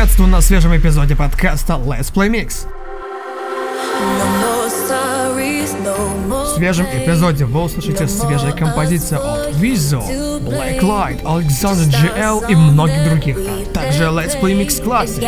Приветствую на свежем эпизоде подкаста Let's Play Mix. В свежем эпизоде вы услышите свежие композиции от Визо, Blacklight, Alexander GL и многих других, а также Let's Play Mix Classic.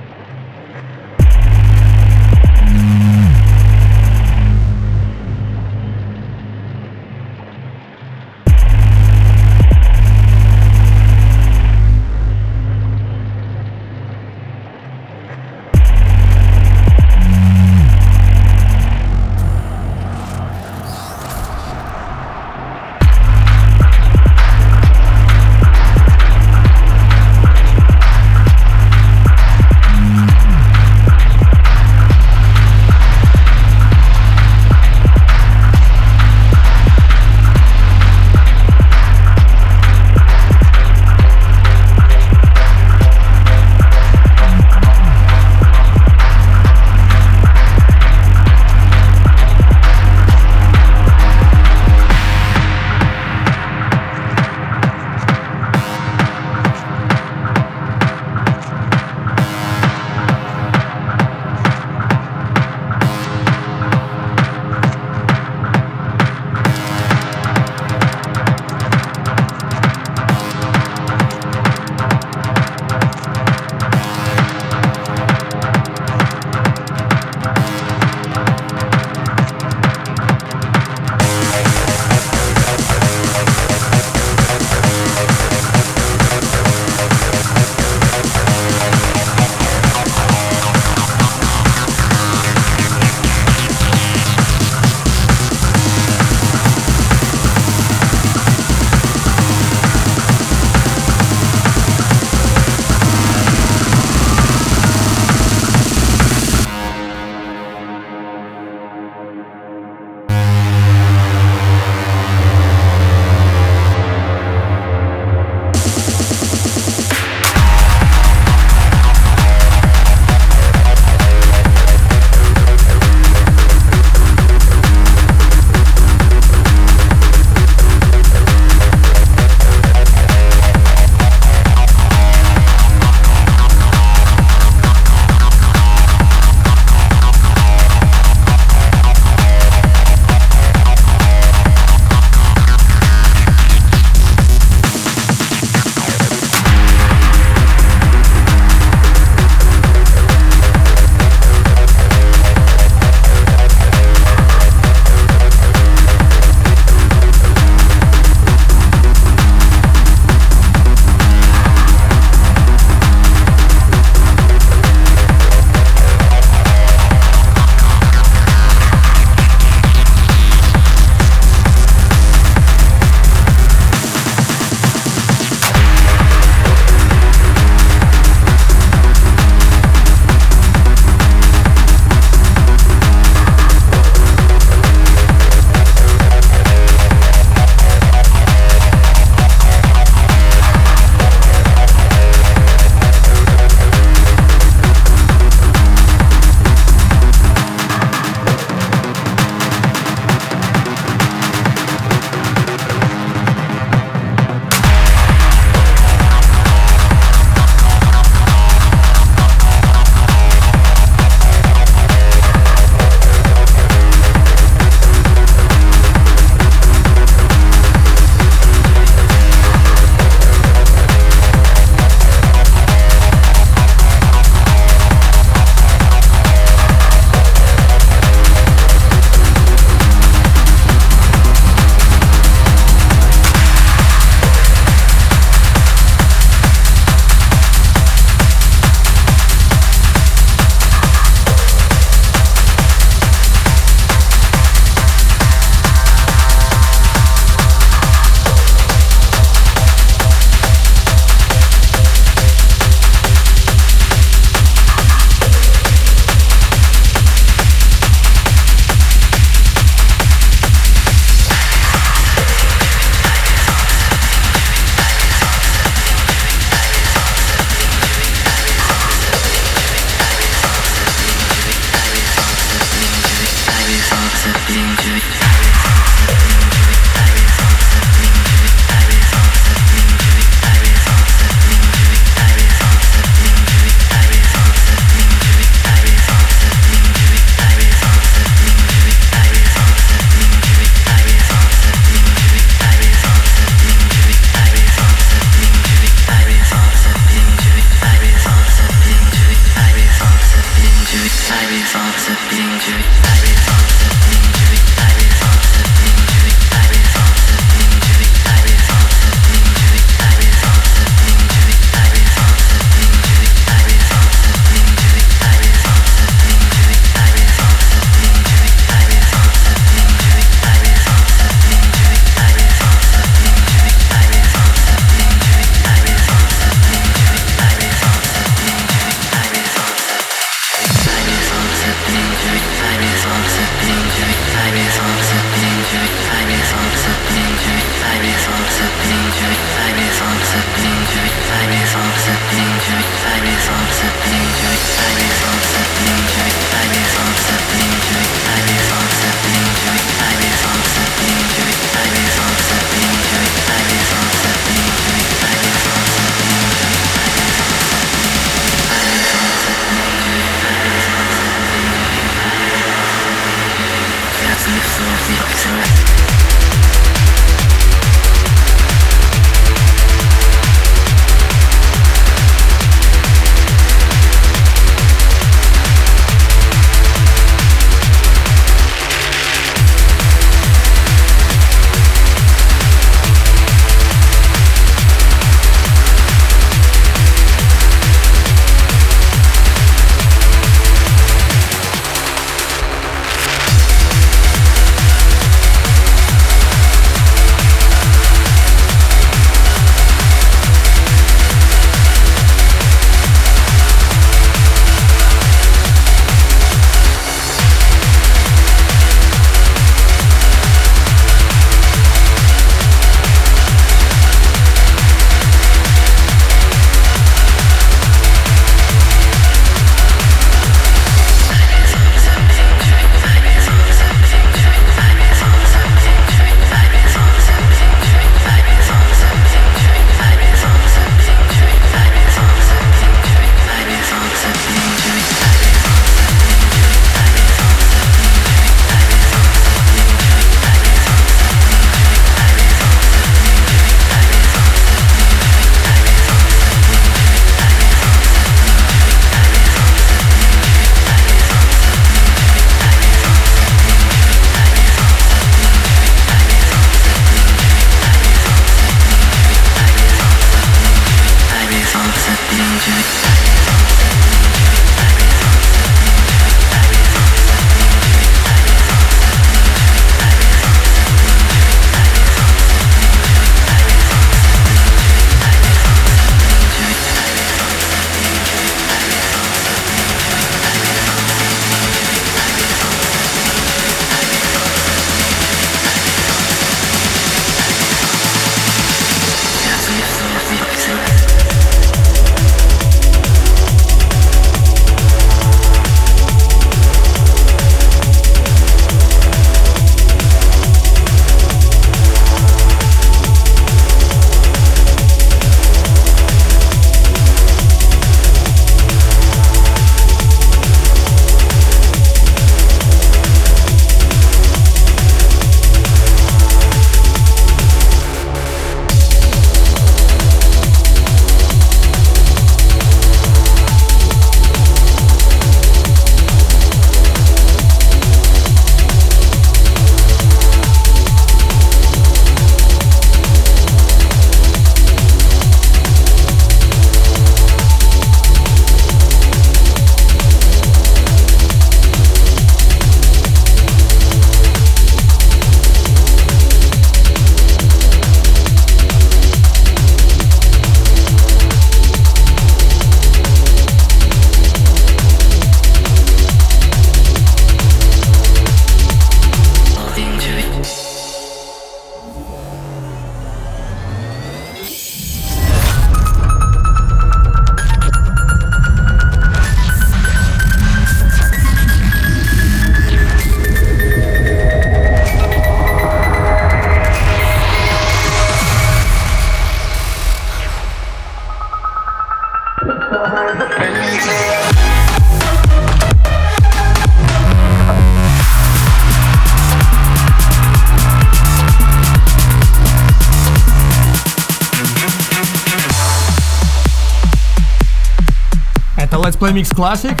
Mix Classic.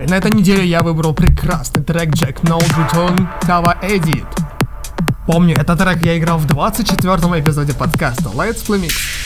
И на этой неделе я выбрал прекрасный трек Jack No Return Cover Edit. Помню, этот трек я играл в 24 эпизоде подкаста Let's Play Mix.